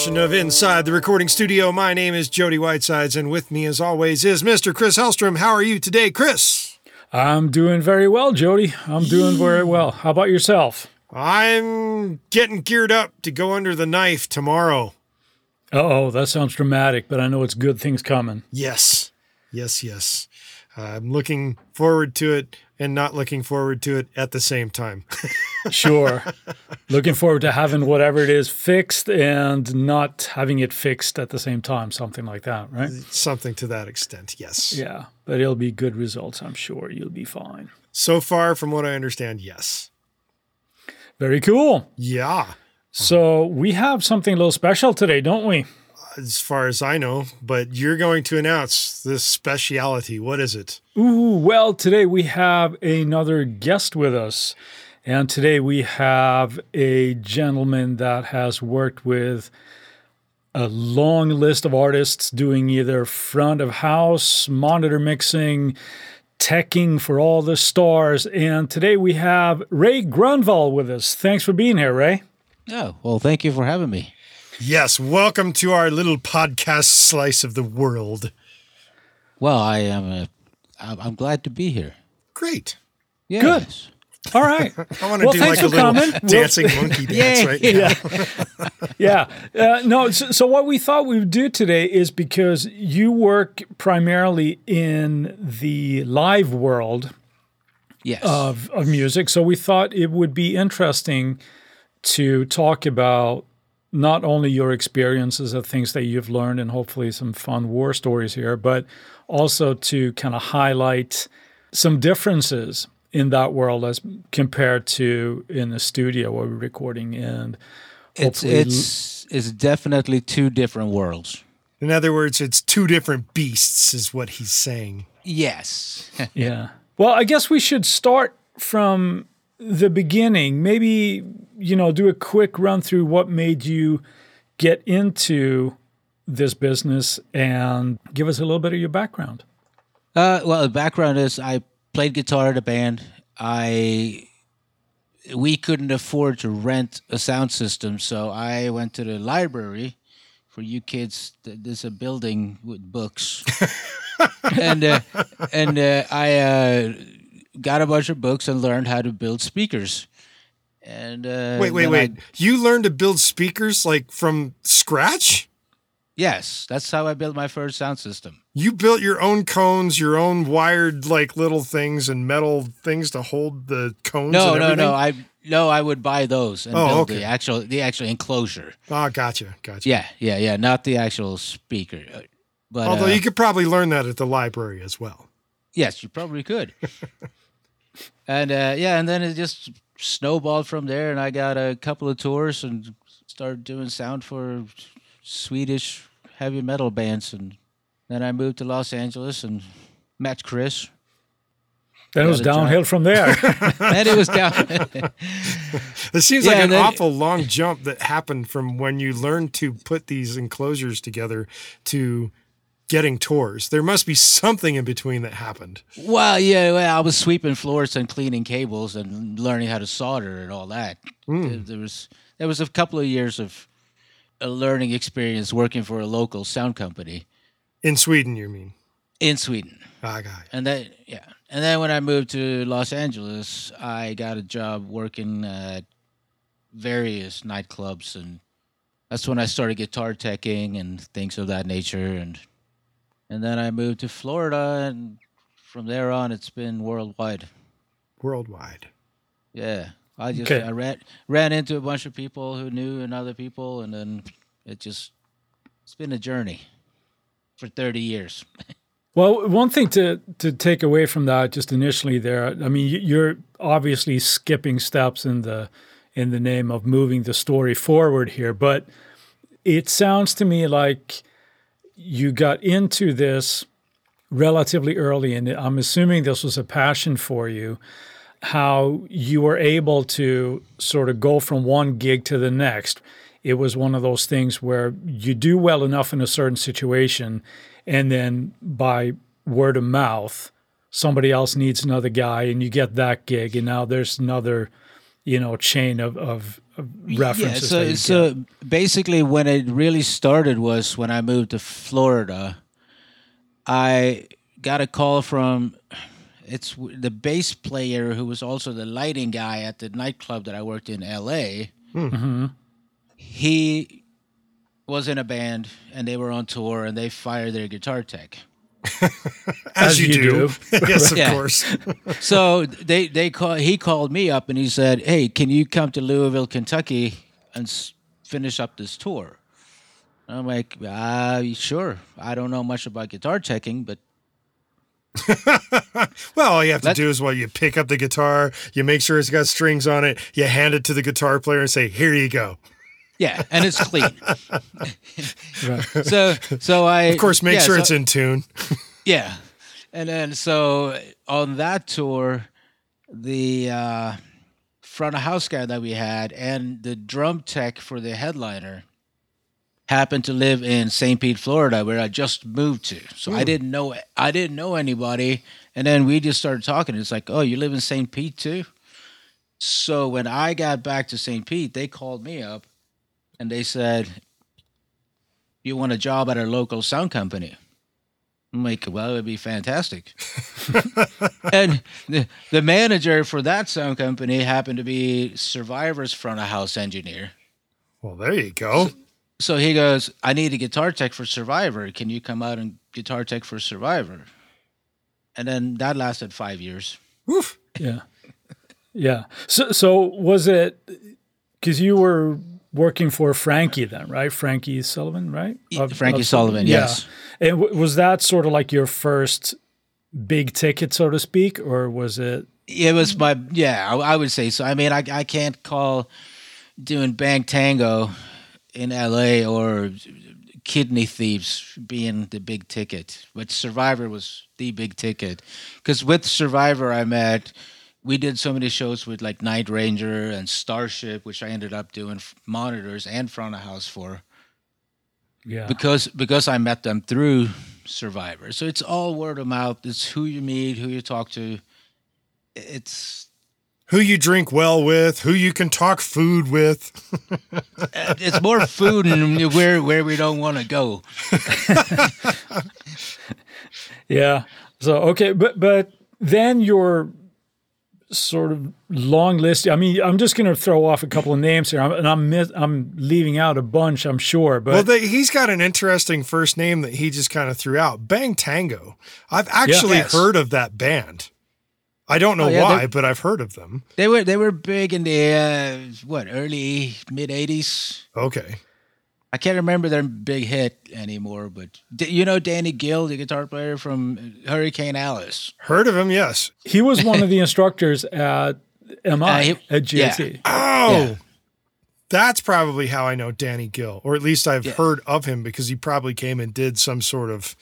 edition of Inside the Recording Studio. My name is Jody Whitesides, and with me, as always, is Mr. Chris Hellstrom. How are you today, Chris? I'm doing very well, Jody. I'm doing very well. How about yourself? I'm getting geared up to go under the knife tomorrow. oh, that sounds dramatic, but I know it's good things coming. Yes, yes, yes. I'm looking forward to it and not looking forward to it at the same time. Sure. Looking forward to having whatever it is fixed and not having it fixed at the same time, something like that, right? Something to that extent, yes. Yeah, but it'll be good results, I'm sure. You'll be fine. So far, from what I understand, yes. Very cool. Yeah, So, we have something a little special today, don't we? As far as I know, but you're going to announce this speciality. What is it? Ooh, well, today we have another guest with us. And today we have a gentleman that has worked with a long list of artists doing either front of house, monitor mixing, teching for all the stars. And today we have Ray Grunwald with us. Thanks for being here, Ray. Oh, well, thank you for having me. Yes, welcome to our little podcast slice of the world. Well, I am. Uh, I'm I'm glad to be here. Great. Yes. Good. All right. I want to Well, do like a little coming. dancing monkey dance Yay. right now. yeah. Uh, no, so, so what we thought we would do today is because you work primarily in the live world Yes. of, of music. So we thought it would be interesting to talk about not only your experiences of things that you've learned and hopefully some fun war stories here, but also to kind of highlight some differences in that world as compared to in the studio where we're recording and it's hopefully it's it's definitely two different worlds. In other words, it's two different beasts, is what he's saying. Yes. Yeah. Well, I guess we should start from the beginning. Maybe, you know, do a quick run through what made you get into this business and give us a little bit of your background. uh, well, the background is I played guitar in a band. I we couldn't afford to rent a sound system, so I went to the library. For you kids, there's a building with books, and uh, and uh, I uh, got a bunch of books and learned how to build speakers. And uh, Wait, wait, wait. I- You learned to build speakers like from scratch? yes, that's how I built my first sound system. You built your own cones, your own wired like little things and metal things to hold the cones. No, no, no. I no, I would buy those and Oh, build okay. the actual the actual enclosure. Ah, gotcha, gotcha. Yeah, yeah, yeah. Not the actual speaker, Uh, but Although uh, you could probably learn that at the library as well. yes, you probably could. and uh, yeah, and then it just snowballed from there, and I got a couple of tours and started doing sound for Swedish heavy metal bands, and then I moved to Los Angeles and met Chris, Then it was Got a job. downhill from there. and it was down. It seems Yeah, like an and then- awful long jump that happened from when you learned to put these enclosures together to getting tours. There must be something in between that happened. Well, yeah, well, I was sweeping floors and cleaning cables and learning how to solder and all that. There, there was there was a couple of years of a learning experience working for a local sound company In Sweden, you mean? in Sweden, Ah, got it. and then yeah, and then when I moved to Los Angeles, I got a job working at various nightclubs, and that's when I started guitar teching and things of that nature, and and then I moved to Florida, and from there on, it's been worldwide. Worldwide. Yeah, I just Okay. I ran ran into a bunch of people who knew and other people, and then it just it's been a journey for thirty years. Well, one thing to to take away from that, just initially there, I mean, you- you're obviously skipping steps in the in the name of moving the story forward here, but it sounds to me like you got into this relatively early, and I'm assuming this was a passion for you. How you were able to sort of go from one gig to the next. It was one of those things where you do well enough in a certain situation, and then by word of mouth, somebody else needs another guy, and you get that gig, and now there's another you know chain of of, references. Yeah, that so you so basically, when it really started was when I moved to Florida. I got a call from it's the bass player who was also the lighting guy at the nightclub that I worked in L.A. Mhm. He was in a band and they were on tour and they fired their guitar tech. As, As you, you do. yes, of Yeah. course. so they they call he called me up and he said, "Hey, can you come to Louisville, Kentucky, and s- finish up this tour?" And I'm like, "Ah, sure. I don't know much about guitar checking, but Well, all you have to Let- do is well, you pick up the guitar, you make sure it's got strings on it, you hand it to the guitar player and say, "Here you go." Yeah, and it's clean." Right. so so I Of course, make yeah, sure so- it's in tune. Yeah, and then so on that tour, the uh, front of house guy that we had and the drum tech for the headliner happened to live in St. Pete, Florida, where I just moved to. So I didn't know I didn't know anybody, and then we just started talking. It's like, oh, you live in St. Pete too. So when I got back to St. Pete, they called me up, and they said, "You want a job at our local sound company?" I'm like, well, it would be fantastic. and the, the manager for that sound company happened to be Survivor's front of house engineer. Well, there you go. So he goes, I need a guitar tech for Survivor. Can you come out and guitar tech for Survivor? And then that lasted five years. Woof. Yeah. Yeah. So so was it because you were working for Frankie then, right? Frankie Sullivan, right? Of- Frankie of- Sullivan, yeah. yes. And w- was that sort of like your first big ticket, so to speak, or was it? It was my, yeah, I, I would say so. I mean, I, I can't call doing Bang Tango in LA or Kidney Thieves being the big ticket, but Survivor was the big ticket. Because with Survivor, I met, we did so many shows with like Night Ranger and Starship, which I ended up doing monitors and front of house for Yeah. because because I met them through Survivor. So it's all word of mouth. It's who you meet, who you talk to. It's Who you drink well with, who you can talk food with. Uh, it's more food and where where we don't want to go. Yeah. So okay, but but then your sort of long list. I mean, I'm just going to throw off a couple of names here, I'm, and I'm miss, I'm leaving out a bunch, I'm sure. But well, they, he's got an interesting first name that he just kind of threw out Bang Tango. I've actually Yes. heard of that band. I don't know Oh, yeah, why, but I've heard of them. They were they were big in the uh, what early mid '80s. Okay. I can't remember their big hit anymore, but D- you know Danny Gill, the guitar player from Hurricane Alice. Heard of him, yes. he was one of the instructors at MI Uh, he- at GIT. Oh, Yeah. that's probably how I know Danny Gill, or at least I've Yeah. heard of him because he probably came and did some sort of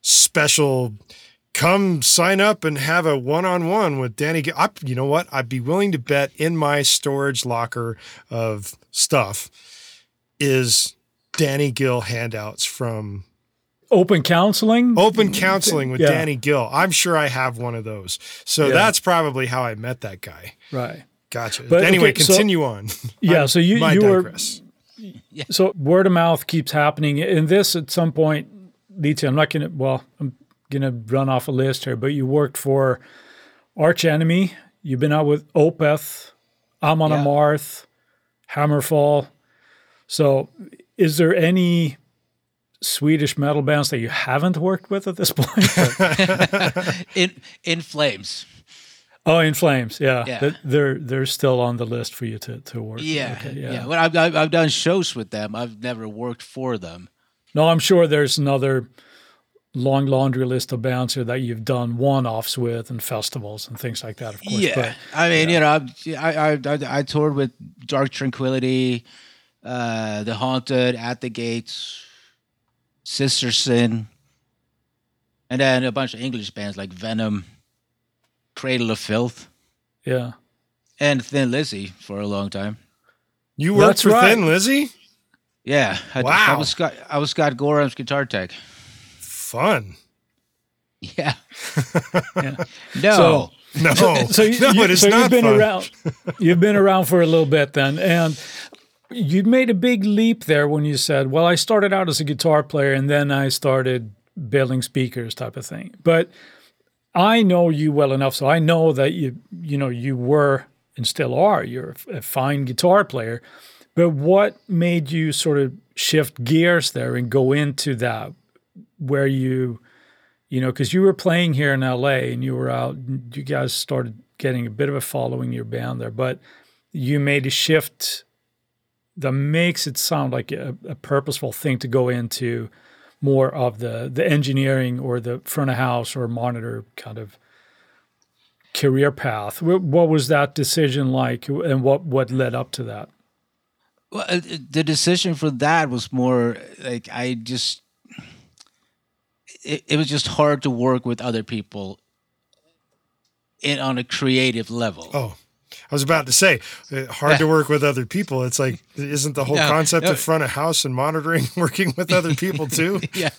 special. Come sign up and have a one-on-one with Danny. Gill. I, you know what? I'd be willing to bet in my storage locker of stuff is Danny Gill handouts from Open counseling. Open Counseling with Yeah. Danny Gill. I'm sure I have one of those. So Yeah. that's probably how I met that guy. Right. Gotcha. But, anyway, okay, so- continue on. Yeah. So you I you were digress. so word of mouth keeps happening, and this at some point leads to. I'm not gonna. Well, I'm gonna run off a list here, but you worked for Arch Enemy. You've been out with Opeth, Amon Yeah. Amarth, Hammerfall. So, is there any Swedish metal bands that you haven't worked with at this point? In in flames. oh, In Flames, yeah, Yeah. They're they're still on the list for you to to work. Yeah, Okay, yeah. Well, I've, I've I've done shows with them. I've never worked for them. No, I'm sure there's another long laundry list of bands here that you've done one-offs with and festivals and things like that. Of course, Yeah, but I mean, you know, I've- I, I I I toured with Dark Tranquillity, uh, The Haunted, At the Gates, Sister Sin, and then a bunch of English bands like Venom, Cradle of Filth, yeah, and Thin Lizzy for a long time. You worked That's for right. Thin Lizzy? Yeah, I, I Wow. was Scott. I was Scott Gorham's guitar tech. Fun. Yeah. yeah. No. So- No, so you, no, you- it is so not you've been fun. around. You've been around for a little bit then, and you made a big leap there when you said, "Well, I started out as a guitar player, and then I started building speakers, type of thing." But I know you well enough, so I know that you, you know, you were and still are. You're a fine guitar player. But what made you sort of shift gears there and go into that, where you you know, because you were playing here in LA and you were out, you guys started getting a bit of a following your band there, but you made a shift that makes it sound like a, a purposeful thing to go into more of the the engineering or the front of house or monitor kind of career path. What, what was that decision like, and what what led up to that? Well, uh, the decision for that was more like I just it, it was just hard to work with other people in on a creative level. Oh, I was about to say, uh, hard to work with other people. It's like, isn't the whole No, concept no. of front of house and monitoring working with other people too? yeah,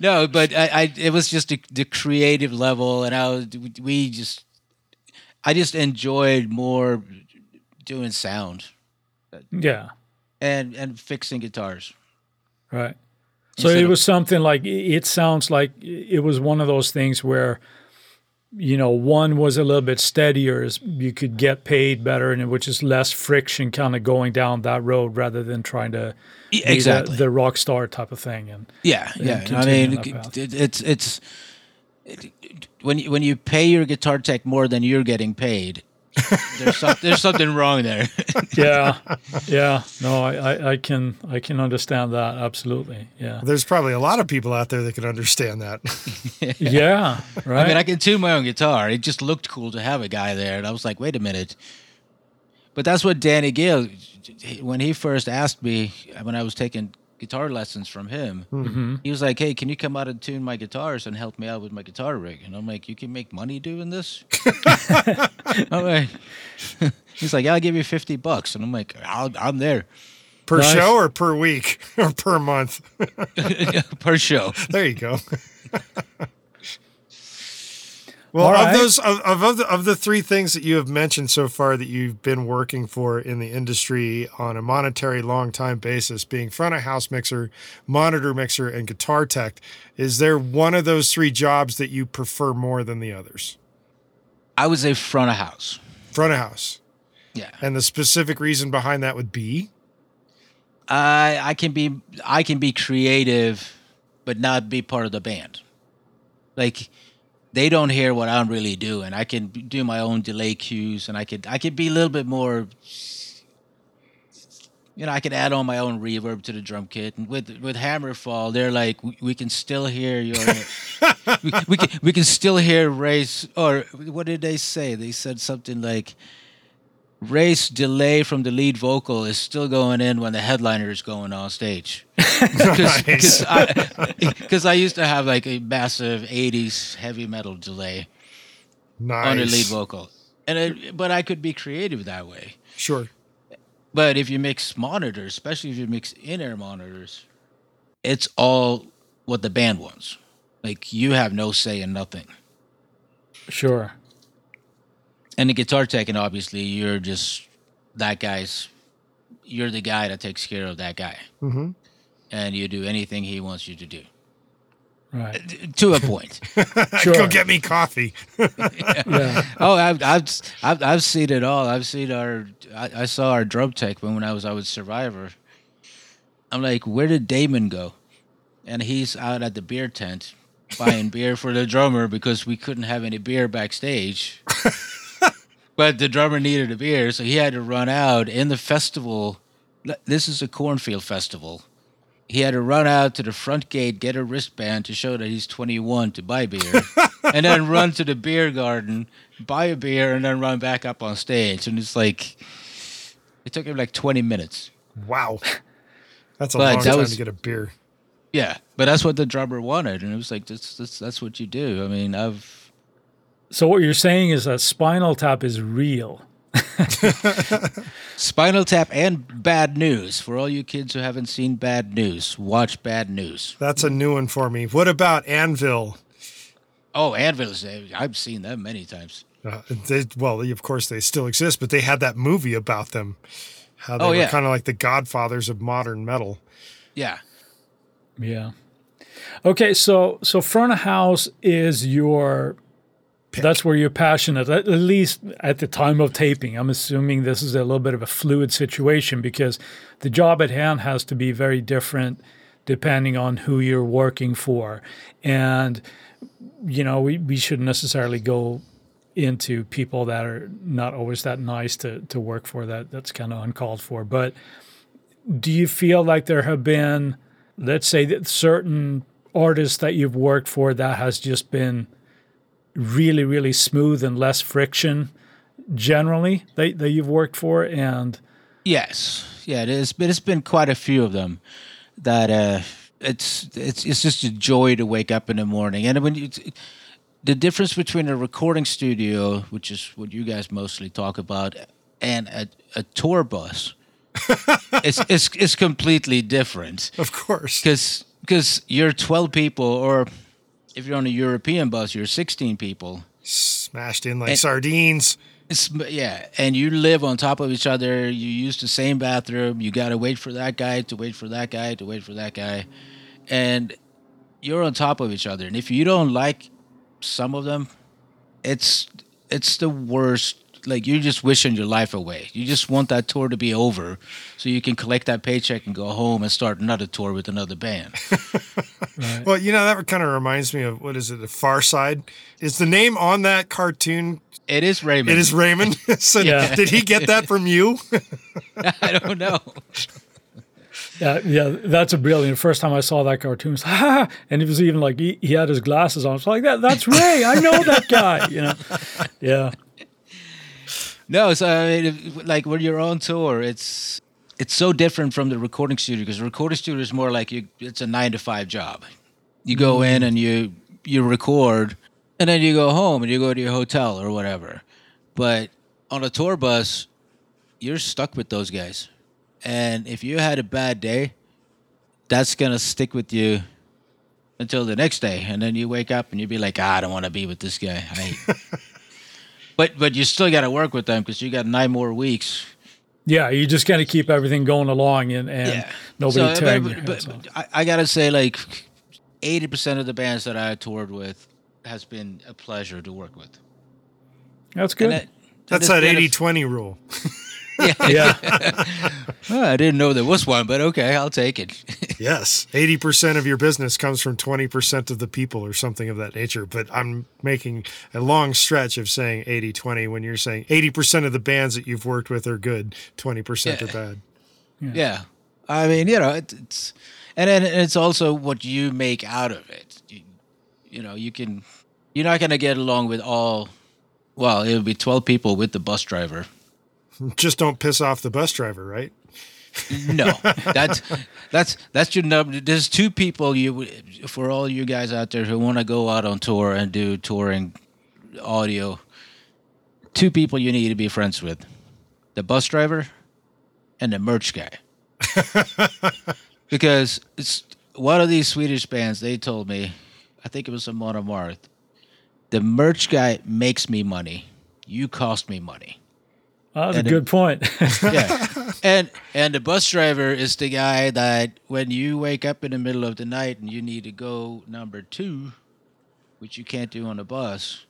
no, but I, I it was just the, the creative level, and I was we just I just enjoyed more doing sound Yeah, and and fixing guitars. Right. So Instead it of- was something like it sounds like it was one of those things where you know one was a little bit steadier you could get paid better and which is less friction kind of going down that road rather than trying to be the- Exactly. the, rock star type of thing and Yeah, and yeah. I mean, on that path. it, it's it's it, when you, when you pay your guitar tech more than you're getting paid, there's some, there's something wrong there. yeah yeah no I, I i can i can understand that absolutely yeah There's probably a lot of people out there that can understand that. yeah right I mean, I can tune my own guitar. It just looked cool to have a guy there, and I was like, wait a minute. But that's what Danny Gill, when he first asked me when I was taking guitar lessons from him, Mm-hmm. he was like, "Hey, can you come out and tune my guitars and help me out with my guitar rig?" And I'm like, "You can make money doing this?" I'm like, he's like, "I'll give you fifty bucks," and I'm like, I'll, "I'm there Per Nice. show or per week or per month? per show." There you go. Well, All of right. those of, of of the, of the three things that you have mentioned so far that you've been working for in the industry on a monetary long time basis, being front of house mixer, monitor mixer, and guitar tech, is there one of those three jobs that you prefer more than the others? I would say front of house. Front of house, Yeah. and the specific reason behind that would be I I can be I can be creative, but not be part of the band. Like they don't hear what I'm really doing. I can do my own delay cues, and I could I could be a little bit more. You know, I could add on my own reverb to the drum kit, and with with Hammerfall, they're like, we, we can still hear your, we, we can we can still hear Ray's, or what did they say? They said something like, Ray's delay from the lead vocal is still going in when the headliner is going on stage. Because I, 'cause I used to have like a massive 80s heavy metal delay nice. on the lead vocal. And it, but I could be creative that way. Sure. But if you mix monitors, especially if you mix in-ear monitors, it's all what the band wants. Like you have no say in nothing. sure And the guitar tech, and obviously you're just that guy's. You're the guy that takes care of that guy, Mm-hmm. and you do anything he wants you to do right to a point. Sure. Go get me coffee. yeah oh, I've, I've I've I've seen it all. I've seen our. I, I saw our drum tech when when I was out with Survivor. I'm like, where did Damon go? And he's out at the beer tent buying beer for the drummer because we couldn't have any beer backstage. But the drummer needed a beer, so he had to run out in the festival. This is a cornfield festival. He had to run out to the front gate, get a wristband to show that he's 21 to buy beer, and then run to the beer garden, buy a beer, and then run back up on stage. And it's like, it took him like 20 minutes. Wow. That's a But long that time was- to get a beer. Yeah, but that's what the drummer wanted, and it was like, that's that's, that's what you do. I mean, I've so what you're saying is that spinal tap is real Spinal Tap and Bad News. For all you kids who haven't seen Bad News, watch Bad News. That's a new one for me. What about Anvil? Oh, Anvil. I've seen them many times. Uh, they, well, of course they still exist, but they had that movie about them. How they Oh, were yeah. kind of like the godfathers of modern metal. Yeah. Yeah. Okay, so so front of house is your that's where you're passionate at, at least at the time of taping. I'm assuming this is a little bit of a fluid situation because the job at hand has to be very different depending on who you're working for. And you know, we, we shouldn't necessarily go into people that are not always that nice to, to work for that that's kind of uncalled for. But do you feel like there have been let's say that certain artists that you've worked for that has just been really really smooth and less friction generally that, that you've worked for and Yes, yeah, it is. But it's been quite a few of them that uh, it's it's it's just a joy to wake up in the morning. And when you, the difference between a recording studio, which is what you guys mostly talk about, and a, a tour bus, it's it's it's completely different Of course. because because you're 12 people, or if you're on a European bus, you're 16 people. Smashed in like And- sardines. Yeah, and you live on top of each other. You use the same bathroom. You got to wait for that guy to wait for that guy to wait for that guy, and you're on top of each other. And if you don't like some of them, it's it's the worst. Like you're just wishing your life away. You just want that tour to be over, so you can collect that paycheck and go home and start another tour with another band. Well, you know, that kind of reminds me of what is it, The Far Side? Is the name on that cartoon? It is Raymond. It is Raymond. so Yeah. did he get that from you? I don't know. yeah yeah that's a brilliant the first time i saw that cartoon was, ha, and it was even like he, he had his glasses on it's like that that's ray i know that guy you know yeah No, so I mean, if- like when you're on tour, it's it's so different from the recording studio because the recording studio is more like you, it's a nine to five job. You go in and you you record, and then you go home and you go to your hotel or whatever. But on a tour bus, you're stuck with those guys, and if you had a bad day, that's gonna stick with you until the next day, and then you wake up and you'd be like, ah, I don't want to be with this guy. I But but you still got to work with them because you got nine more weeks. yeah you just got to keep everything going along and, and nobody So, tearing but, your but, off. but I, I gotta say, like eighty percent of the bands that I toured with has been a pleasure to work with. that's good that- That's that been 80 20 rule. yeah Oh, I didn't know there was one, but okay, I'll take it. Yes. 80% of your business comes from 20% of the people or something of that nature. But I'm making a long stretch of saying 80 20 when you're saying 80% of the bands that you've worked with are good, 20% are Yeah. bad. yeah, I mean, you know, it, it's and then it's also what you make out of it. You, you know, you can. You're not gonna get along with all. Well, it'll be twelve people with the bus driver. Just don't piss off the bus driver, right? No, that's that's that's your number. There's two people you for all you guys out there who want to go out on tour and do touring audio. Two people you need to be friends with: the bus driver and the merch guy. because it's one of these Swedish bands. They told me, I think it was Amon Amarth. The merch guy makes me money. You cost me money. That's a And good point yeah. And and the bus driver is the guy that when you wake up in the middle of the night and you need to go number two, which you can't do on a bus,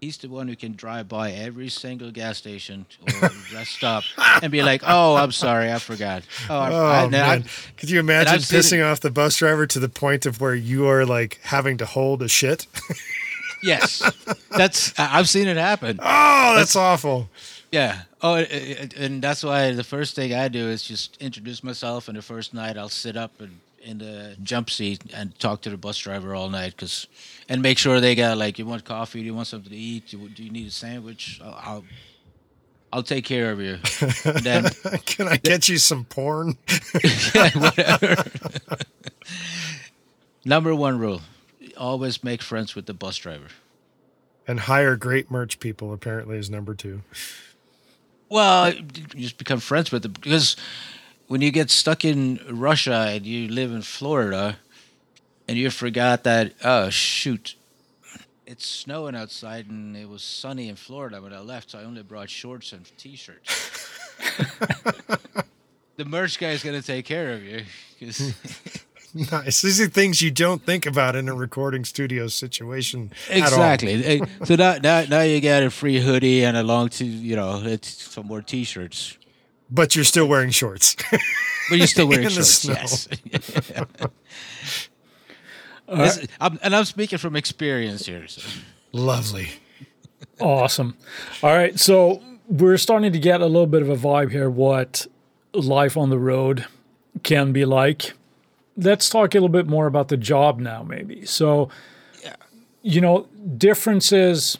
he's the one who can drive by every single gas station or rest stop and be like, "Oh, I'm sorry, I forgot." Oh, I, Oh, I, and I- man. Could you imagine pissing off the bus driver to the point of where you are like having to hold a shit? yes, that's I've seen it happen. Oh, that's awful. Yeah. Oh, it- it- and that's why the first thing I do is just introduce myself, and the first night I'll sit up and in the jump seat and talk to the bus driver all night, cause, and make sure they got like, you want coffee, do you want something to eat, do, do you need a sandwich? I'll, I'll, I'll take care of you. And then, Can I get you some porn? yeah, whatever. Number one rule: always make friends with the bus driver. and hire great merch people, apparently, is number two. Well, you just become friends with them because when you get stuck in Russia and you live in Florida and you forgot that, oh, shoot, it's snowing outside and it was sunny in Florida when I left, so I only brought shorts and t-shirts. the merch guy is gonna take care of you. 'cause- Nice. These are things you don't think about in a recording studio situation. at all. exactly. So now, now, now you got a free hoodie and a long, t- you know, it's some more t-shirts. But you're still wearing shorts. But you're still wearing In the shorts. snow. Yes. This- I'm- and I'm speaking from experience here. So. Lovely. Awesome. All right. So we're starting to get a little bit of a vibe here what life on the road can be like. Let's talk a little bit more about the job now, maybe. So, you know, differences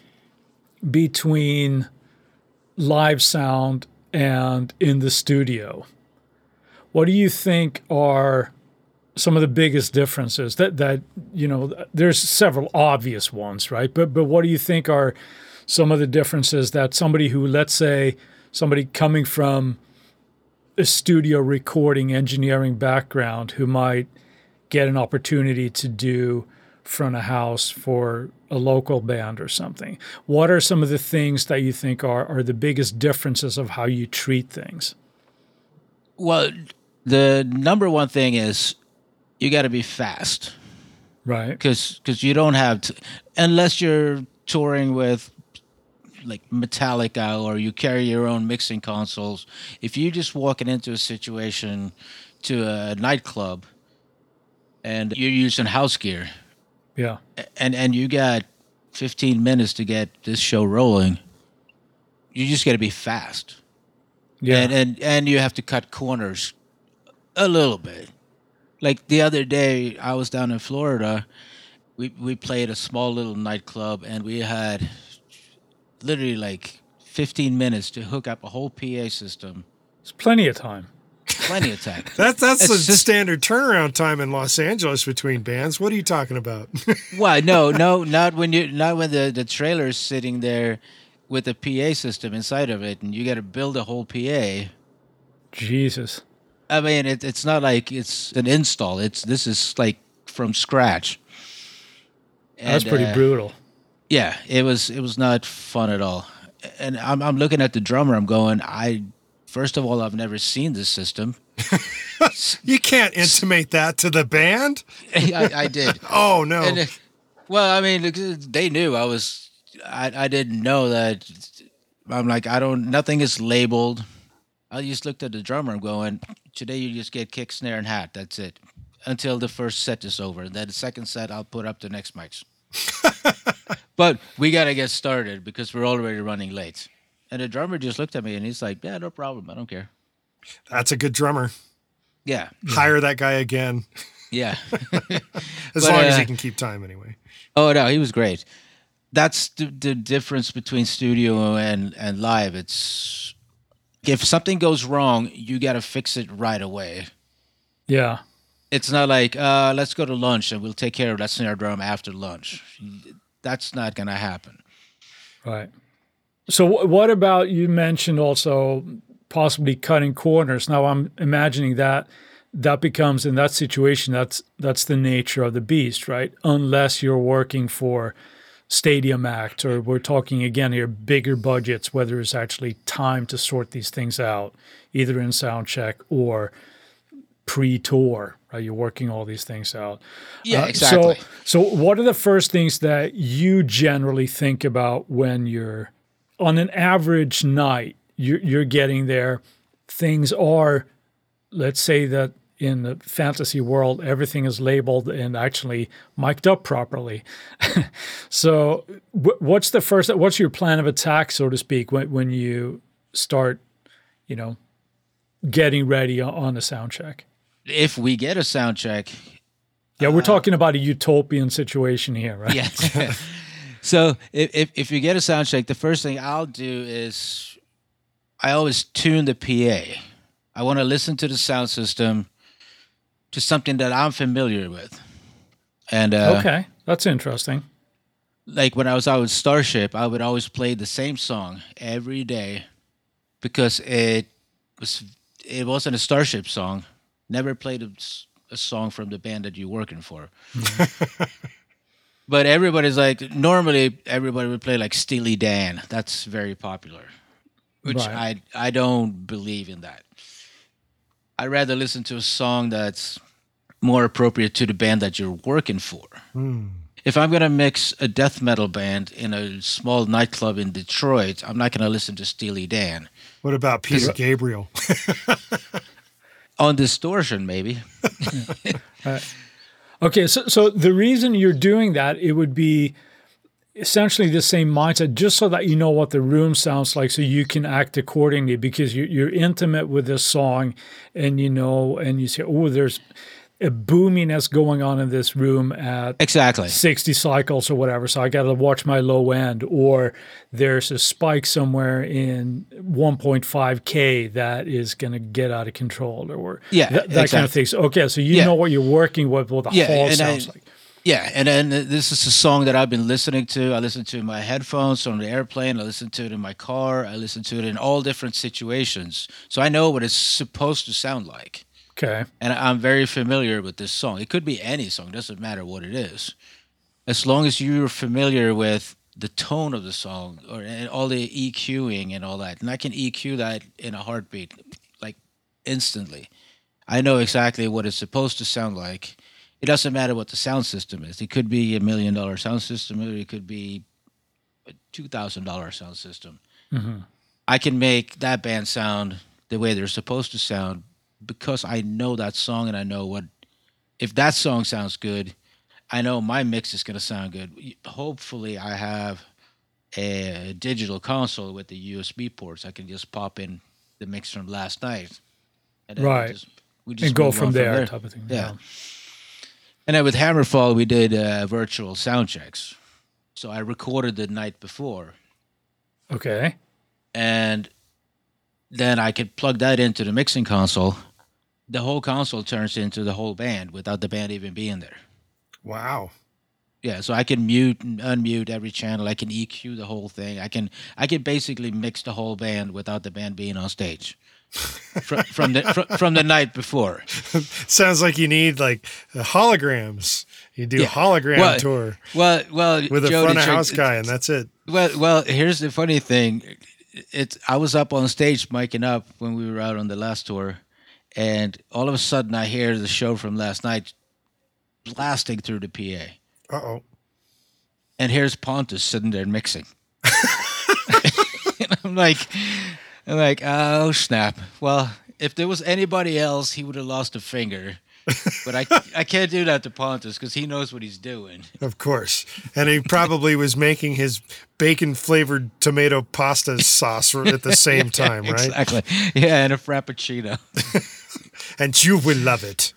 between live sound and in the studio. What do you think are some of the biggest differences that that you know there's several obvious ones right but but what do you think are some of the differences that somebody who let's say somebody coming from a studio recording engineering background who might get an opportunity to do front of house for a local band or something. What are some of the things that you think are are the biggest differences of how you treat things? Well, the number one thing is you got to be fast. Right. Because you don't have to, unless you're touring with like Metallica or you carry your own mixing consoles. If you're just walking into a situation to a nightclub and you're using house gear yeah and and you got 15 minutes to get this show rolling, you just got to be fast. yeah and and and you have to cut corners a little bit. Like the other day, I was down in Florida. We we played a small little nightclub, and we had literally like 15 minutes to hook up a whole PA system. it's plenty of time Plenty of time. That's that's It's the just- standard turnaround time in Los Angeles between bands. What are you talking about? Why? No, no, not when you not when the the trailer's sitting there with a PA system inside of it, and you got to build a whole PA. jesus I mean, it, it's not like it's an install. It's this is like from scratch. That's pretty uh, brutal. Yeah, it was it was not fun at all. And I'm I'm looking at the drummer. I'm going. I first of all, I've never seen this system. you can't intimate that to the band. I, I did. Oh no. And, uh, well, I mean, they knew I was. I I didn't know that. I'm like I don't. Nothing is labeled. I just looked at the drummer. I'm going. Today you just get kick, snare, and hat. That's it. Until the first set is over. Then the second set, I'll put up the next mics. But we gotta get started because we're already running late. And the drummer just looked at me and he's like, "Yeah, no problem. I don't care." That's a good drummer. Yeah, Hire that guy again. yeah. As But, long as uh, he can keep time anyway. Oh no, he was great. That's the, the difference between studio and and live. It's if something goes wrong, you got to fix it right away. Yeah. It's not like uh, let's go to lunch and we'll take care of that snare drum after lunch. That's not gonna happen. Right. So, what about you mentioned also possibly cutting corners? Now, I'm imagining that that becomes in that situation that's that's the nature of the beast, right? Unless you're working for stadium act or we're talking again here bigger budgets, whether it's actually time to sort these things out, either in sound check or pre-tour. Right, you're working all these things out. Yeah, Uh, exactly. So, so what are the first things that you generally think about when you're on an average night? You're, you're getting there. Things are, let's say that in the fantasy world, everything is labeled and actually mic'd up properly. so, wh- what's the first? What's your plan of attack, so to speak, when when you start, you know, getting ready on- on a sound check? If we get a sound check, Yeah, we're talking about a utopian situation here, right? yeah. so if, if if you get a sound check, the first thing I'll do is I always tune the PA. I want to listen to the sound system to something that I'm familiar with. And uh, Okay, that's interesting. like when I was out with Starship, I would always play the same song every day because it was it wasn't a Starship song. Never played a song from the band that you're working for. but everybody's like normally everybody would play like Steely Dan. That's very popular, which Right. I I don't believe in that. I'd rather listen to a song that's more appropriate to the band that you're working for. Hmm. If I'm gonna mix a death metal band in a small nightclub in Detroit, I'm not gonna listen to Steely Dan. What about Peter Gabriel? On distortion, maybe. Okay, so so the reason you're doing that, it would be essentially the same mindset, just so that you know what the room sounds like, so you can act accordingly because you're, you're intimate with this song, and you know, and you say, oh, there's a boominess going on in this room at Exactly. 60 cycles or whatever. So I got to watch my low end, or there's a spike somewhere in 1.5K that is going to get out of control, or Yeah, that, that kind of exactly. thing. So, okay, so you Yeah. know what you're working with, what the Yeah, hall sounds I- like. Yeah, and then this is a song that I've been listening to. I listen to it in my headphones on the airplane. I listen to it in my car. I listen to it in all different situations. So I know what it's supposed to sound like. Okay. And I'm very familiar with this song. It could be any song, doesn't matter what it is. As long as you're familiar with the tone of the song or and all the EQing and all that. And I can EQ that in a heartbeat, like instantly. I know exactly what it's supposed to sound like. It doesn't matter what the sound system is. It could be a million dollar sound system, or it could be a two thousand dollar sound system. Mm-hmm. I can make that band sound the way they're supposed to sound because I know that song and I know what if that song sounds good, I know my mix is going to sound good. Hopefully, I have a digital console with the USB ports. I can just pop in the mix from last night, and then we Right. just, we just And go from there, type of thing. yeah. And then with Hammerfall, we did uh, virtual sound checks. So I recorded the night before, Okay. and then I could plug that into the mixing console. The whole console turns into the whole band without the band even being there. Wow. Yeah, so I can mute and unmute every channel. I can EQ the whole thing. I can I can basically mix the whole band without the band being on stage. from, from the from, from the night before. Sounds like you need like uh, holograms. You do Yeah. hologram Well, tour Well, well, with a Jody front of house guy, and that's it. Well, well, here's the funny thing. It's I was up on stage miking up when we were out on the last tour, and all of a sudden I hear the show from last night blasting through the PA, Uh oh. and here's Pontus sitting there mixing. and I'm like, I'm like, oh snap! Well, if there was anybody else, he would have lost a finger. But I, I can't do that to Pontus because he knows what he's doing. Of course. And he probably was making his bacon flavored tomato pasta sauce at the same time, right? Exactly. Yeah, and a frappuccino. And you will love it.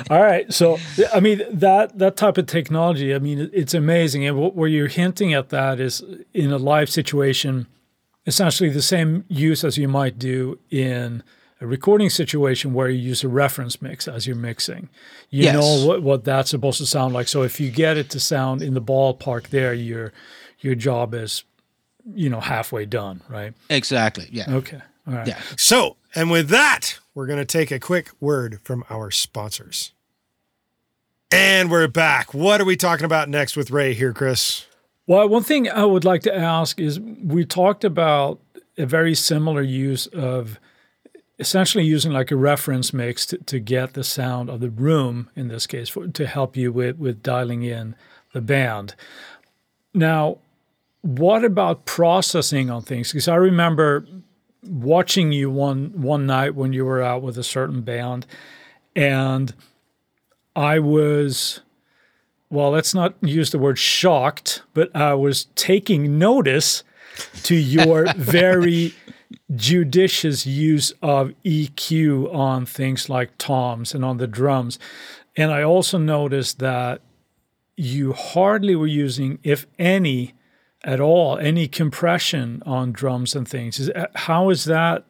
All right. So, I mean, that that type of technology, I mean, it's amazing. And what, where you're hinting at that is in a live situation, essentially the same use as you might do in a recording situation where you use a reference mix as you're mixing. You Yes. know what, what that's supposed to sound like. So if you get it to sound in the ballpark there, your your job is, you know, halfway done, right? Exactly. Yeah. Okay. All right. Yeah. So, and with that, we're going to take a quick word from our sponsors. And we're back. What are we talking about next with Ray here, Chris? Well, one thing I would like to ask is we talked about a very similar use of essentially using like a reference mix to, to get the sound of the room in this case for, to help you with, with dialing in the band. Now, what about processing on things? Because I remember watching you one one night when you were out with a certain band, and I was well, let's not use the word shocked, but I was taking notice to your very judicious use of EQ on things like toms and on the drums. And I also noticed that you hardly were using, if any, at all, any compression on drums and things. Is, uh, how is that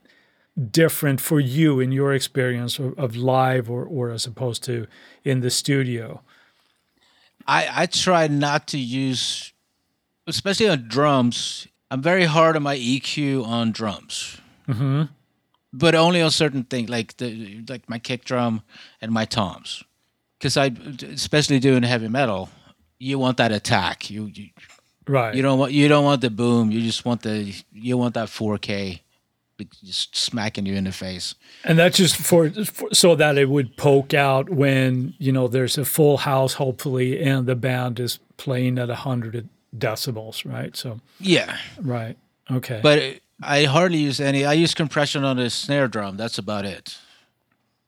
different for you in your experience of, of live or, or as opposed to in the studio? I, I try not to use, especially on drums. I'm very hard on my EQ on drums, mm-hmm. but only on certain things like the like my kick drum and my toms, because I, especially doing heavy metal, you want that attack. You, you Right. you don't want you don't want the boom. You just want the you want that 4K, just smacking you in the face. And that's just for, for so that it would poke out when you know there's a full house, hopefully, and the band is playing at a hundred decibels, right? So, Yeah, right, okay, but I hardly use any. I use compression on the snare drum. That's about it.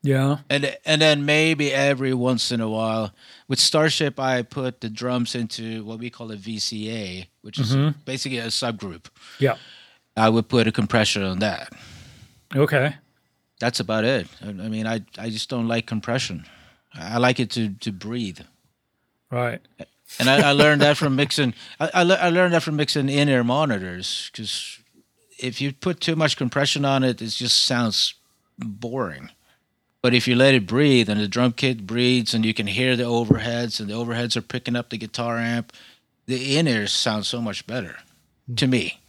yeah, And and then maybe every once in a while with Starship, I put the drums into what we call a VCA, which is mm-hmm. basically a subgroup. yeah, I would put a compression on that. okay, That's about it. I I mean, I I just don't like compression. I like it to to breathe. right, And I, I learned that from mixing. I, I, le- I learned that from mixing in-ear monitors because if you put too much compression on it, it just sounds boring. But if you let it breathe and the drum kit breathes and you can hear the overheads and the overheads are picking up the guitar amp, the in-ears sound so much better hmm. to me.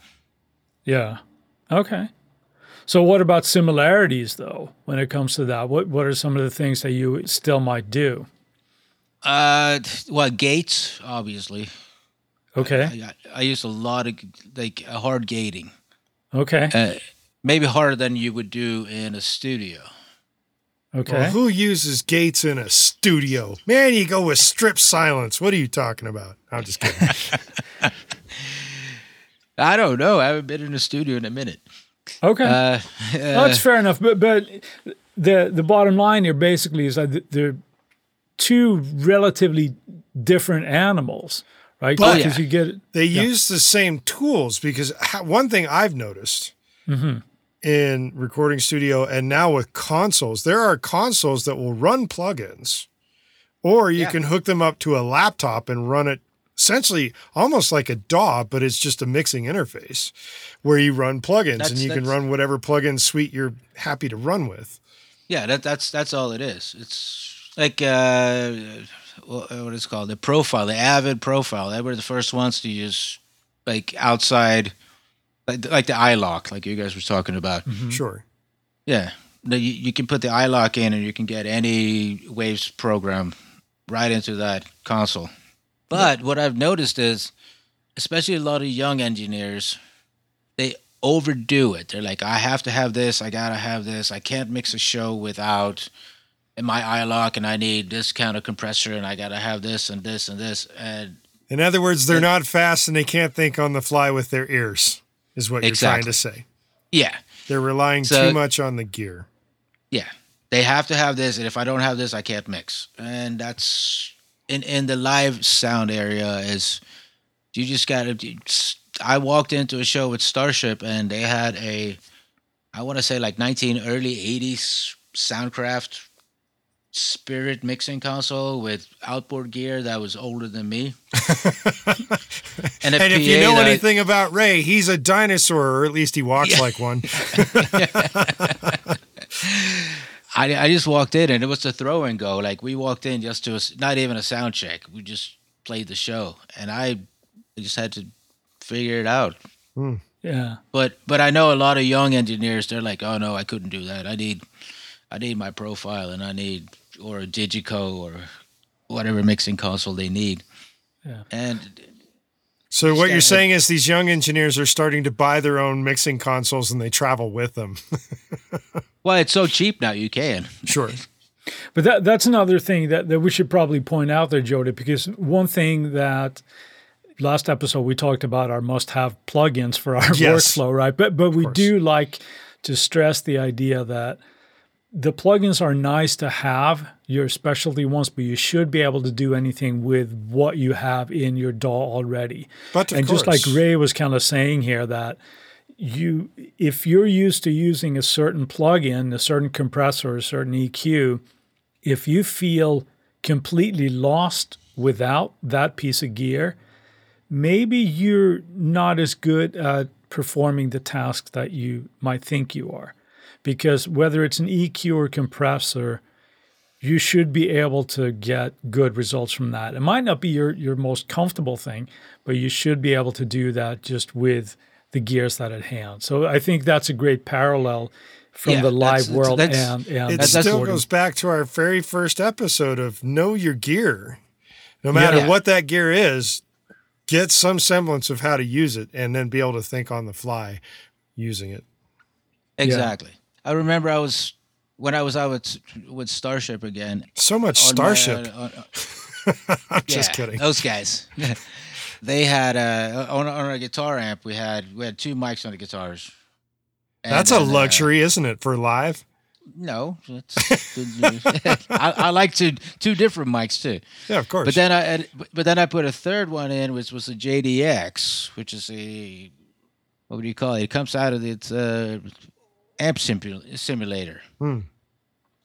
yeah, okay. So, what about similarities though? When it comes to that, what what are some of the things that you still might do? Uh, well, gates obviously. Okay, I, I use a lot of like uh, hard gating. okay, Uh, maybe harder than you would do in a studio. okay. Well, who uses gates in a studio? Man, you go with strip silence. What are you talking about? I'm just kidding. I don't know. I haven't been in a studio in a minute. Okay. Uh, Well, that's fair enough. But but the the bottom line here basically is that th- they're two relatively different animals, right? But- because you get they use the same tools because one thing I've noticed mm-hmm. in recording studio and now with consoles, there are consoles that will run plugins, or you Yeah. can hook them up to a laptop and run it essentially almost like a DAW, but it's just a mixing interface where you run plugins and you can run whatever plugin suite you're happy to run with. yeah, that, that's that's all it is. It's like uh, what what is it called the profile, the Avid profile. They were the first ones to use like outside, like like the iLok, like you guys were talking about. Sure. Yeah, you, you can put the iLok in, and you can get any Waves program right into that console. But what I've noticed is, especially a lot of young engineers, they overdo it. They're like, I have to have this, I gotta have this, I can't mix a show without my iLok, and I need this kind of compressor, and I gotta have this and this and this, and In other words, they're not fast and they can't think on the fly with their ears, is what you're trying to say. yeah, They're relying So- too much on the gear. Yeah, they have to have this, and if I don't have this, I can't mix. And that's in in the live sound area is you just got to. I walked into a show with Starship, and they had a, I want to say like nineteen early '80s Soundcraft Spirit mixing console with outboard gear that was older than me. and And if you know that- anything about Ray, he's a dinosaur, or at least he walks like one. I, I just walked in and it was a throw and go. Like we walked in just to a s not even a sound check. We just played the show, and I just had to figure it out. Hmm. yeah. But but I know a lot of young engineers. They're like, oh no, I couldn't do that. I need I need my profile, and I need or a Digico or whatever mixing console they need. Yeah. And So what you're saying is these young engineers are starting to buy their own mixing consoles and they travel with them. well, it's so cheap now. You can. sure. But that that's another thing that, that we should probably point out there, Jody, because one thing that last episode we talked about our must-have plugins for our Yes. workflow, right? But but we do like to stress the idea that the plugins are nice to have your specialty ones, but you should be able to do anything with what you have in your DAW already. But and just like. Ray was kind of saying here that you if you're used to using a certain plugin, a certain compressor, a certain EQ, if you feel completely lost without that piece of gear, maybe you're not as good at performing the tasks that you might think you are. Because whether it's an EQ or compressor, you should be able to get good results from that. It might not be your, your most comfortable thing, but you should be able to do that just with the gears that at hand. So I think that's a great parallel from Yeah, the live that's- world that's- and, and It that's still recording. goes back to our very first episode of Know Your Gear. No matter Yeah. what that gear is, get some semblance of how to use it and then be able to think on the fly using it. Exactly. I remember I was when I was out with with Starship again. So much my, Starship. uh, on- I'm just kidding. Those guys. they had uh, on on our guitar amp. We had we had two mics on the guitars. And That's a uh, luxury, isn't it, for live? no, that's good news. I, I like two two different mics too. Yeah, of course. But then I but- but then I put a third one in, which was a JDX, which is a what would you call it? It comes out of its uh, amp simu- simulator. Hmm.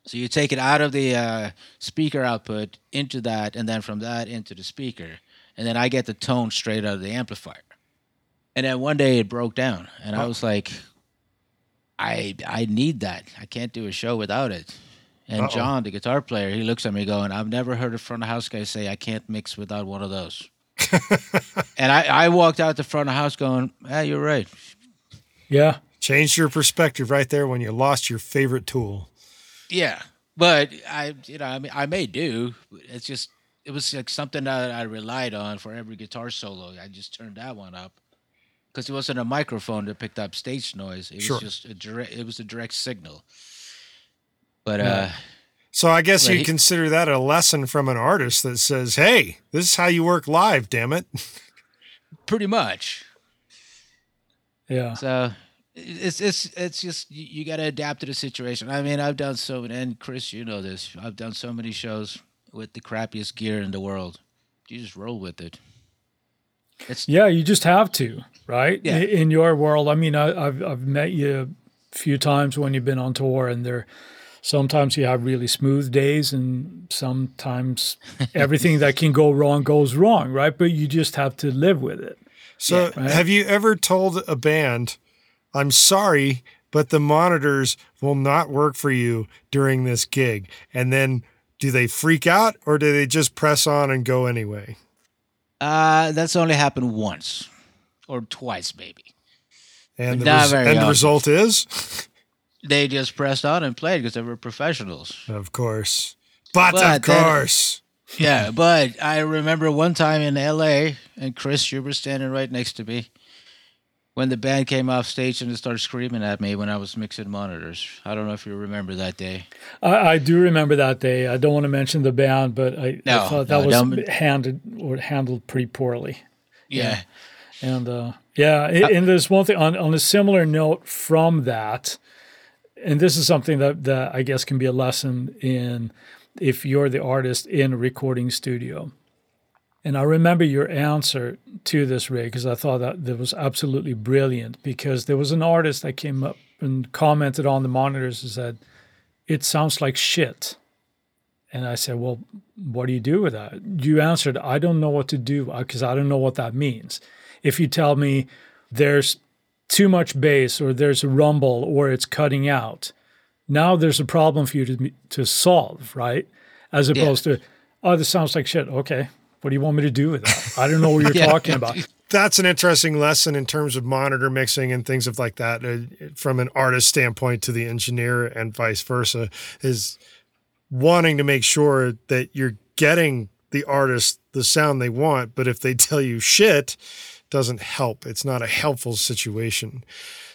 So you take it out of the uh, speaker output into that, and then from that into the speaker, and then I get the tone straight out of the amplifier. And then one day it broke down, and I Oh. was like, I I need that. I can't do a show without it. And Uh-oh. John, the guitar player, he looks at me going, I've never heard a front of house guy say I can't mix without one of those. and I, I walked out the front of house going, Yeah, you're right. Yeah. Changed your perspective right there when you lost your favorite tool. Yeah. But I you know, I mean I may do. It's just it was like something that I relied on for every guitar solo. I just turned that one up. Because it wasn't a microphone that picked up stage noise. It was just a direct it was a direct signal. But Yeah. uh So I guess you consider that a lesson from an artist that says, "Hey, this is how you work live, damn it." pretty much. Yeah. So it's it's it's just you, you got to adapt to the situation. I mean, I've done so many, and Chris, you know this. I've done so many shows with the crappiest gear in the world. You just roll with it. It's Yeah, you just have to, right? Yeah. In your world, I mean, I, I've I've met you a few times when you've been on tour, and there sometimes you have really smooth days, and sometimes everything that can go wrong goes wrong, right? But you just have to live with it. So, right. have you ever told a band, "I'm sorry, but the monitors will not work for you during this gig," and then do they freak out or do they just press on and go anyway? uh that's only happened once or twice maybe. And the res- end often. result is, They just pressed on and played because they were professionals. of course, but, But of then- course, yeah, but I remember one time in L.A. and Chris, you were standing right next to me when the band came off stage and they started screaming at me when I was mixing monitors. I don't know if you remember that day. I, I do remember that day. I don't want to mention the band, but I, I thought that no, was handled or handled pretty poorly. Yeah, And uh, yeah, and, and there's one thing on, on a similar note from that, and this is something that, that I guess can be a lesson in if you're the artist in a recording studio. And I remember your answer to this, Ray, because I thought that that was absolutely brilliant. Because there was an artist that came up and commented on the monitors and said, "It sounds like shit." And I said, "Well, what do you do with that?" You answered, "I don't know what to do uh, because I don't know what that means." If you tell me there's too much bass or there's a rumble or it's cutting out, now there's a problem for you to to solve, right? As opposed to, "Oh, this sounds like shit." Okay, what do you want me to do with that? I don't know what you're Yeah. talking about. that's an interesting lesson in terms of monitor mixing and things of like that uh, from an artist standpoint to the engineer and vice versa is wanting to make sure that you're getting the artist the sound they want but if they tell you shit doesn't help it's not a helpful situation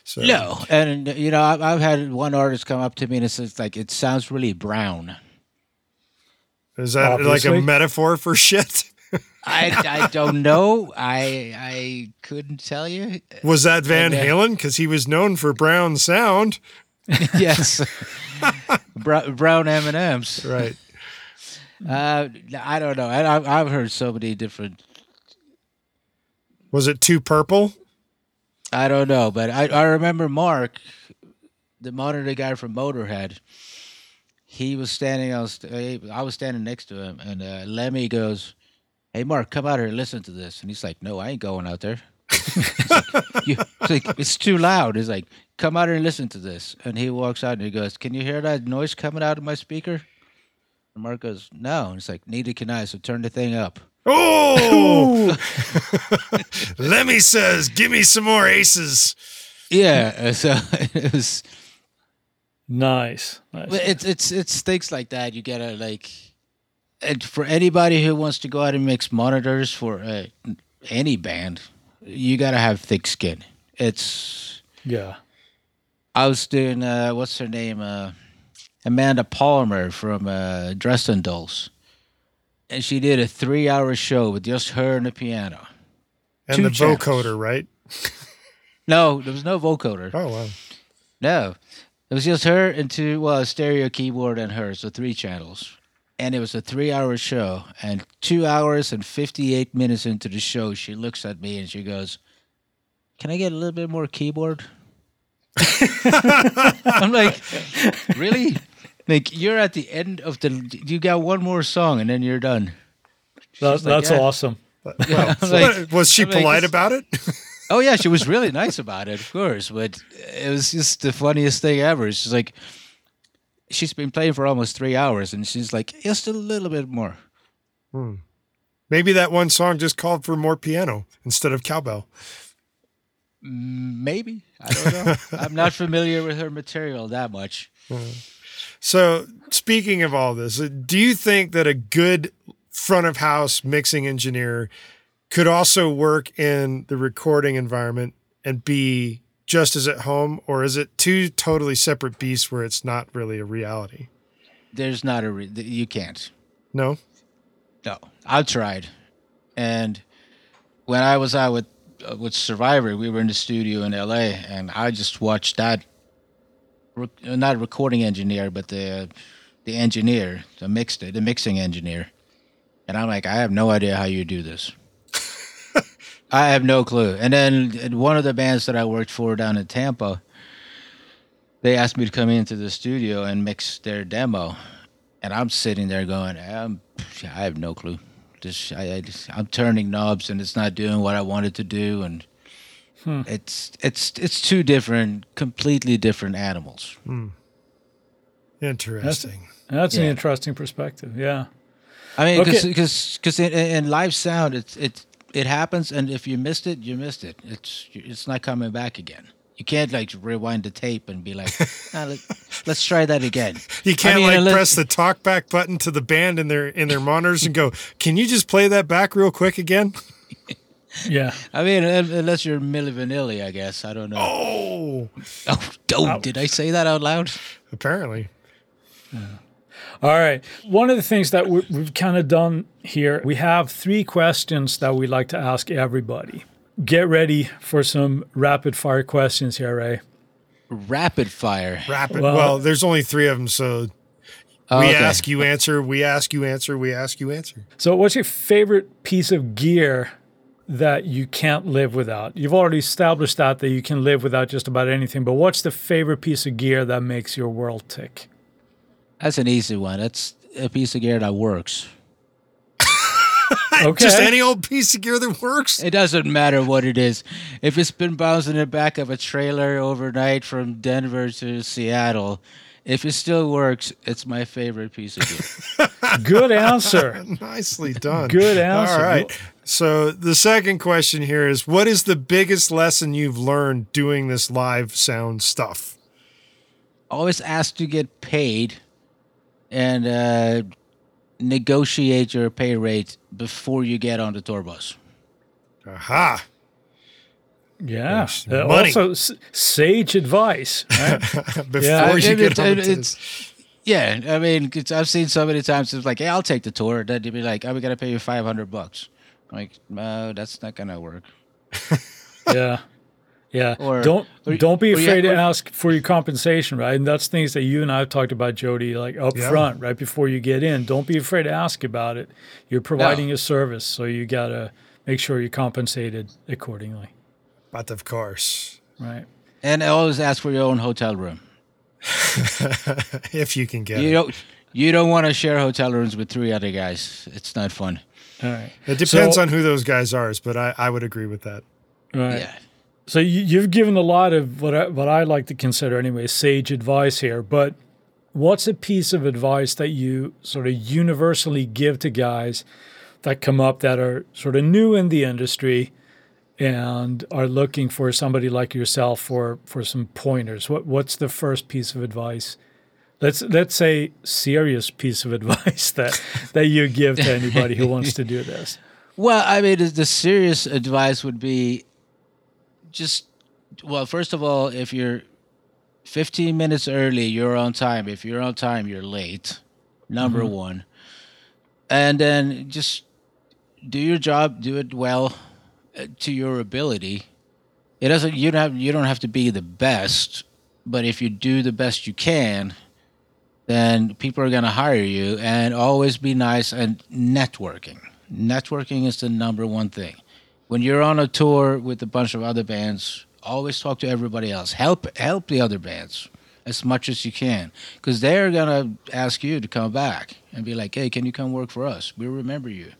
so no, and you know I've, I've had one artist come up to me and it's like it sounds really brown. is that like a metaphor for shit I, I don't know. I I couldn't tell you. was that van Okay. halen because he was known for brown sound yes, Bra- brown M and M's. right Uh, I don't know. I, I've I've heard so many different. was it too purple I don't know, but I I remember Mark, the monitor guy from Motorhead. He was standing. I was I was standing next to him, and uh, Lemmy goes, "Hey, Mark, come out here and listen to this." And he's like, "No, I ain't going out there." He's like, "You- it's, like, it's too loud. He's like, "Come out here and listen to this." And he walks out and he goes, "Can you hear that noise coming out of my speaker?" And Mark goes, "No." And he's like, "Neither can I. So turn the thing up." Oh, Lemmy says, "Give me some more aces." Yeah. So it was. Nice. nice. But it's it's it's things like that. You gotta like, and for anybody who wants to go out and mix monitors for uh, any band, you got to have thick skin. It's Yeah. I was doing uh, what's her name, uh, Amanda Palmer from uh, Dresden Dolls, and she did a three-hour show with just her and the piano. And Two the channels. vocoder, right? No, there was no vocoder. Oh wow. No, it was just her and two, well, a stereo keyboard and her, so three channels. And it was a three-hour show, and two hours and fifty-eight minutes into the show, she looks at me and she goes, "Can I get a little bit more keyboard?" I'm like, really? Like you're at the end of the, you got one more song and then you're done. That, like, that's "Yeah." awesome. Yeah, I'm like, was she I'm polite this- about it? Oh yeah, she was really nice about it, of course. But it was just the funniest thing ever. She's like, she's been playing for almost three hours, and she's like, just a little bit more. Hmm. Maybe that one song just called for more piano instead of cowbell. Mm, maybe I don't know. I'm not familiar with her material that much. Hmm. So, speaking of all this, uh, do you think that a good front of house mixing engineer could also work in the recording environment and be just as at home, or is it two totally separate beasts where it's not really a reality? There's not a re- you can't. No. No, I've tried, and when I was out with uh, with Survivor, we were in the studio in L.A. and I just watched that. Rec- uh, not recording engineer, but the the engineer, the mixed the mixing engineer, and I'm like, I have no idea how you do this. I have no clue. And then one of the bands that I worked for down in Tampa, they asked me to come into the studio and mix their demo, and I'm sitting there going, um, I have no clue. Just, I, I just, I'm turning knobs and it's not doing what I wanted to do, and it's it's it's two different, completely different animals. Interesting. That's an Yeah. interesting perspective. Yeah. I mean, Okay. because because in, in live sound, it's it it happens, and if you missed it, you missed it. It's it's not coming back again. You can't like rewind the tape and be like, "Ah, let, let's try that again. You can't mean, like unless- press the talk back button to the band in their in their monitors and go, "Can you just play that back real quick again?" Yeah. I mean, unless you're Milli Vanilli, I guess. I don't know. Oh, Oh, oh, did I say that out loud? apparently. All right. One of the things that we- we've kind of done here, we have three questions that we like to ask everybody. Get ready for some rapid fire questions here, Ray. Rapid fire. Rapid. Well- Well, there's only three of them, so Oh, we okay. ask you answer, we ask you answer, we ask you answer. So, what's your favorite piece of gear that you can't live without? You've already established that that you can live without just about anything, but what's the favorite piece of gear that makes your world tick? That's an easy one. That's a piece of gear that works. Okay. Just any old piece of gear that works. It doesn't matter what it is. If it's been bouncing in the back of a trailer overnight from Denver to Seattle, if it still works, it's my favorite piece of gear. Good answer. Nicely done. Good answer. All right. So the second question here is what is the biggest lesson you've learned doing this live sound stuff? Always ask to get paid and uh, negotiate your pay rate before you get on the tour bus. Aha. Yeah. Uh, money. also, s- sage advice. right? Before Yeah, you And get it's- on and to it's- yeah, I mean, 'cause I've seen so many times it's like, "Hey, I'll take the tour." Then they'd be like, "Oh, we gotta pay you five hundred bucks." I'm like, no, that's not gonna work. yeah. Yeah. Or- don't or- don't be or you- afraid to ask for your compensation, right? And that's things that you and I have talked about, Jody, like up Yeah. front, right before you get in. Don't be afraid to ask about it. You're providing a service, so you gotta make sure you're compensated accordingly. But of course, Right. And always ask for your own hotel room. if you can get You it. don't you don't want to share hotel rooms with three other guys. It's not fun. All right. It depends So- on who those guys are, but I, I would agree with that. Right. Yeah. So you, you've given a lot of what I, what I like to consider anyway sage advice here, but what's a piece of advice that you sort of universally give to guys that come up that are sort of new in the industry and are looking for somebody like yourself for for some pointers? What what's the first piece of advice let's let's say serious piece of advice that that you give to anybody who wants to do this? Well, I mean, the serious advice would be just well, first of all, if you're 15 minutes early, you're on time. If you're on time, you're late. Number one. And then just do your job, do it well uh, to your ability. It doesn't you don't have you don't have to be the best, but if you do the best you can, then people are going to hire you and always be nice and networking. Networking is the number one thing. When you're on a tour with a bunch of other bands, always talk to everybody else. Help help the other bands as much as you can cuz they're going to ask you to come back and be like, "Hey, can you come work for us? We remember you."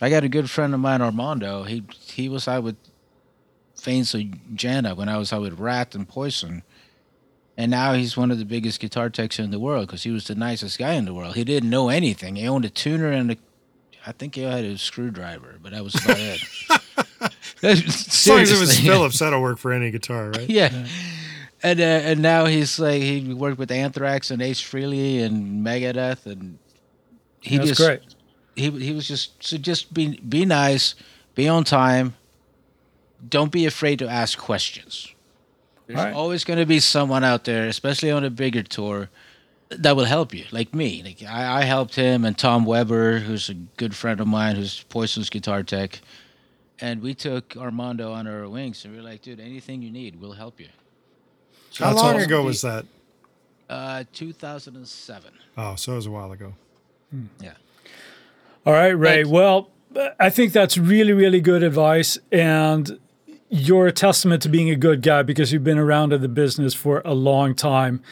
I got a good friend of mine Armando. He he was out with Faints Jana when I was out with Ratt and Poison. And now he's one of the biggest guitar techs in the world because he was the nicest guy in the world. He didn't know anything. He owned a tuner and a, I think he had a screwdriver, but that was about it. As long as it was Seriously. Phillips, that'll work for any guitar, right? Yeah. And uh, and now he's like he worked with Anthrax and Ace Frehley and Megadeth and he That's just great. he he was just so just be be nice, be on time. Don't be afraid to ask questions. There's All right. always going to be someone out there, especially on a bigger tour, that will help you. Like me, like I, I helped him and Tom Weber, who's a good friend of mine, who's Poison's guitar tech, and we took Armando under our wings, and we were like, dude, anything you need, we'll help you. So How long awesome. ago was that? Uh, 2007. Oh, so it was a while ago. Yeah. All right, Ray. Thanks. Well, I think that's really, really good advice. And you're a testament to being a good guy because you've been around in the business for a long time.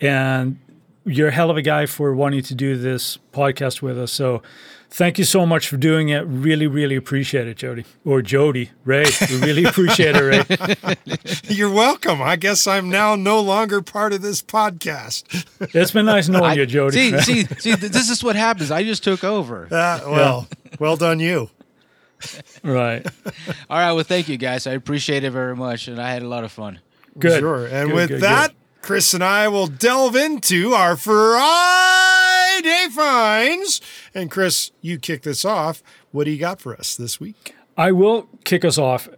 And you're a hell of a guy for wanting to do this podcast with us. So thank you so much for doing it. Really, really appreciate it, Jody. Or Jody. Ray. We really appreciate it, Ray. You're welcome. I guess I'm now no longer part of this podcast. It's been nice knowing you, Jody. See, see, see, this is what happens. I just took over. Uh, well, well done, you. right. All right. Well, thank you guys. I appreciate it very much, and I had a lot of fun. Good. Sure. And Good, with good, that, good. Chris and I will delve into our Friday finds. And Chris, you kick this off. What do you got for us this week? I will kick us off.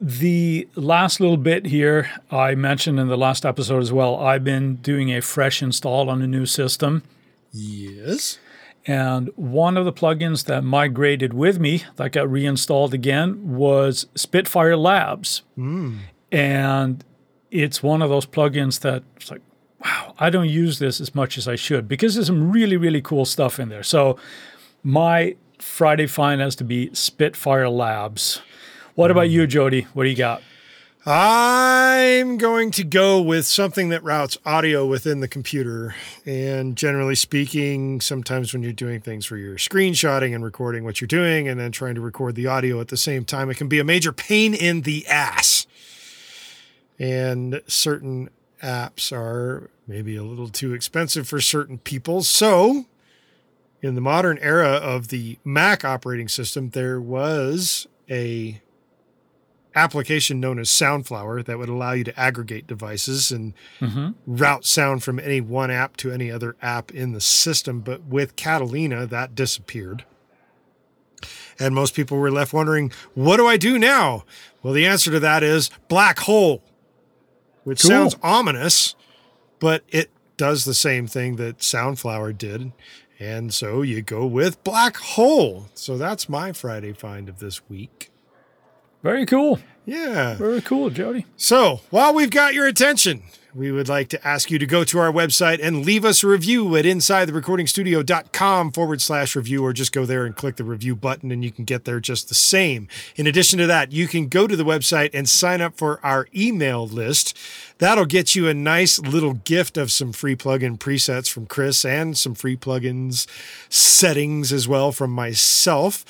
The last little bit here, I mentioned in the last episode as well, I've been doing a fresh install on a new system. Yes. And one of the plugins that migrated with me, that got reinstalled again, was Spitfire Labs. Hmm. And it's one of those plugins that it's like, wow, I don't use this as much as I should because there's some really, really cool stuff in there. So my Friday find has to be Spitfire Labs. What about you, Jody? What do you got? I'm going to go with something that routes audio within the computer. And generally speaking, sometimes when you're doing things where you're screenshotting and recording what you're doing and then trying to record the audio at the same time, it can be a major pain in the ass. And certain apps are maybe a little too expensive for certain people. So, in the modern era of the Mac operating system, there was a application known as Soundflower that would allow you to aggregate devices and mm-hmm. route sound from any one app to any other app in the system. But with Catalina, that disappeared. And most people were left wondering, what do I do now? Well, the answer to that is Black Hole, which Cool. sounds ominous, but it does the same thing that Soundflower did. And so you go with Black Hole. So that's my Friday find of this week. Very cool. Yeah. Very cool, Jody. So, while we've got your attention, we would like to ask you to go to our website and leave us a review at insidetherecordingstudio.com forward slash review, or just go there and click the review button and you can get there just the same. In addition to that, you can go to the website and sign up for our email list. That'll get you a nice little gift of some free plugin presets from Chris and some free plugins settings as well from myself.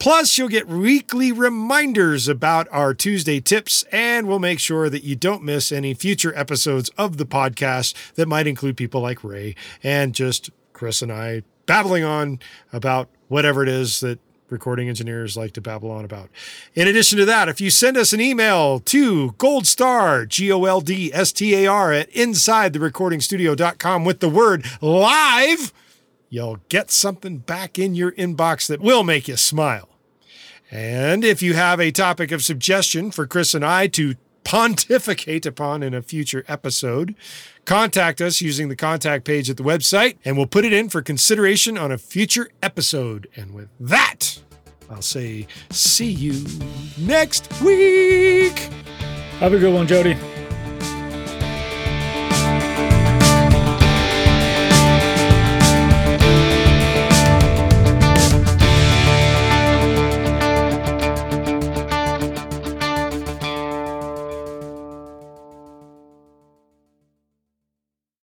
Plus, you'll get weekly reminders about our Tuesday tips, and we'll make sure that you don't miss any future episodes of the podcast that might include people like Ray and just Chris and I babbling on about whatever it is that recording engineers like to babble on about. In addition to that, if you send us an email to goldstar, G O L D S T A R, at insidetherecordingstudio.com with the word live, you'll get something back in your inbox that will make you smile. And if you have a topic of suggestion for Chris and I to pontificate upon in a future episode, contact us using the contact page at the website and we'll put it in for consideration on a future episode. And with that, I'll say see you next week. Have a good one, Jody.